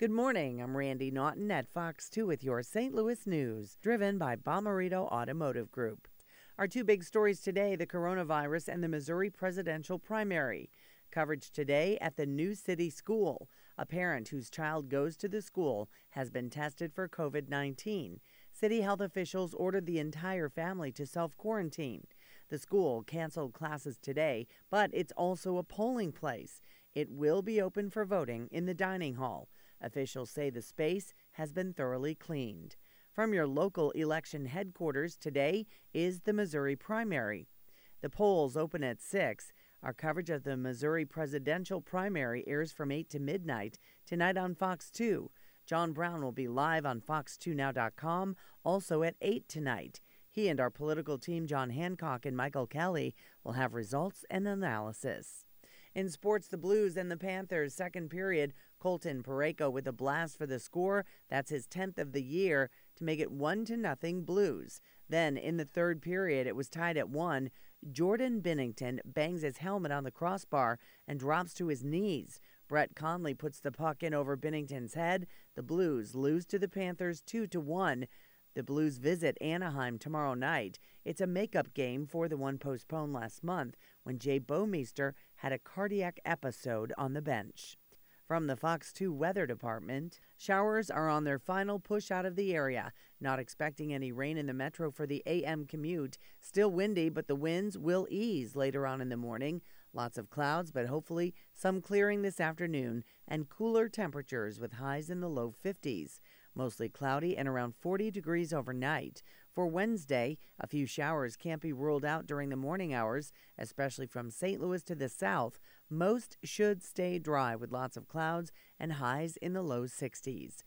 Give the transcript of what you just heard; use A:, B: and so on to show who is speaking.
A: Good morning. I'm Randi Naughton at Fox 2 with your St. Louis news, driven by Bomarito Automotive Group. Our two big stories today the coronavirus and the Missouri presidential primary. Coverage today at the New City School. A parent whose child goes to the school has been tested for COVID 19. City health officials ordered the entire family to self quarantine. The school canceled classes today, but it's also a polling place. It will be open for voting in the dining hall. Officials say the space has been thoroughly cleaned. From your local election headquarters, today is the Missouri primary. The polls open at 6. Our coverage of the Missouri presidential primary airs from 8 to midnight tonight on Fox 2. John Brown will be live on fox2now.com also at 8 tonight. He and our political team, John Hancock and Michael Kelly, will have results and analysis. In sports, the Blues and the Panthers, second period, Colton Parayko with a blast for the score. That's his 10th of the year to make it 1 to nothing Blues. Then in the third period, it was tied at 1. Jordan Binnington bangs his helmet on the crossbar and drops to his knees. Brett Connolly puts the puck in over Binnington's head. The Blues lose to the Panthers 2 to 1. The Blues visit Anaheim tomorrow night. It's a makeup game for the one postponed last month when Jay Bouwmeester had a cardiac episode on the bench. From the Fox 2 Weather Department, showers are on their final push out of the area. Not expecting any rain in the metro for the AM commute. Still windy, but the winds will ease later on in the morning. Lots of clouds, but hopefully some clearing this afternoon and cooler temperatures with highs in the low 50s. Mostly cloudy and around 40 degrees overnight. For Wednesday, a few showers can't be ruled out during the morning hours, especially from St. Louis to the south. Most should stay dry with lots of clouds and highs in the low 60s.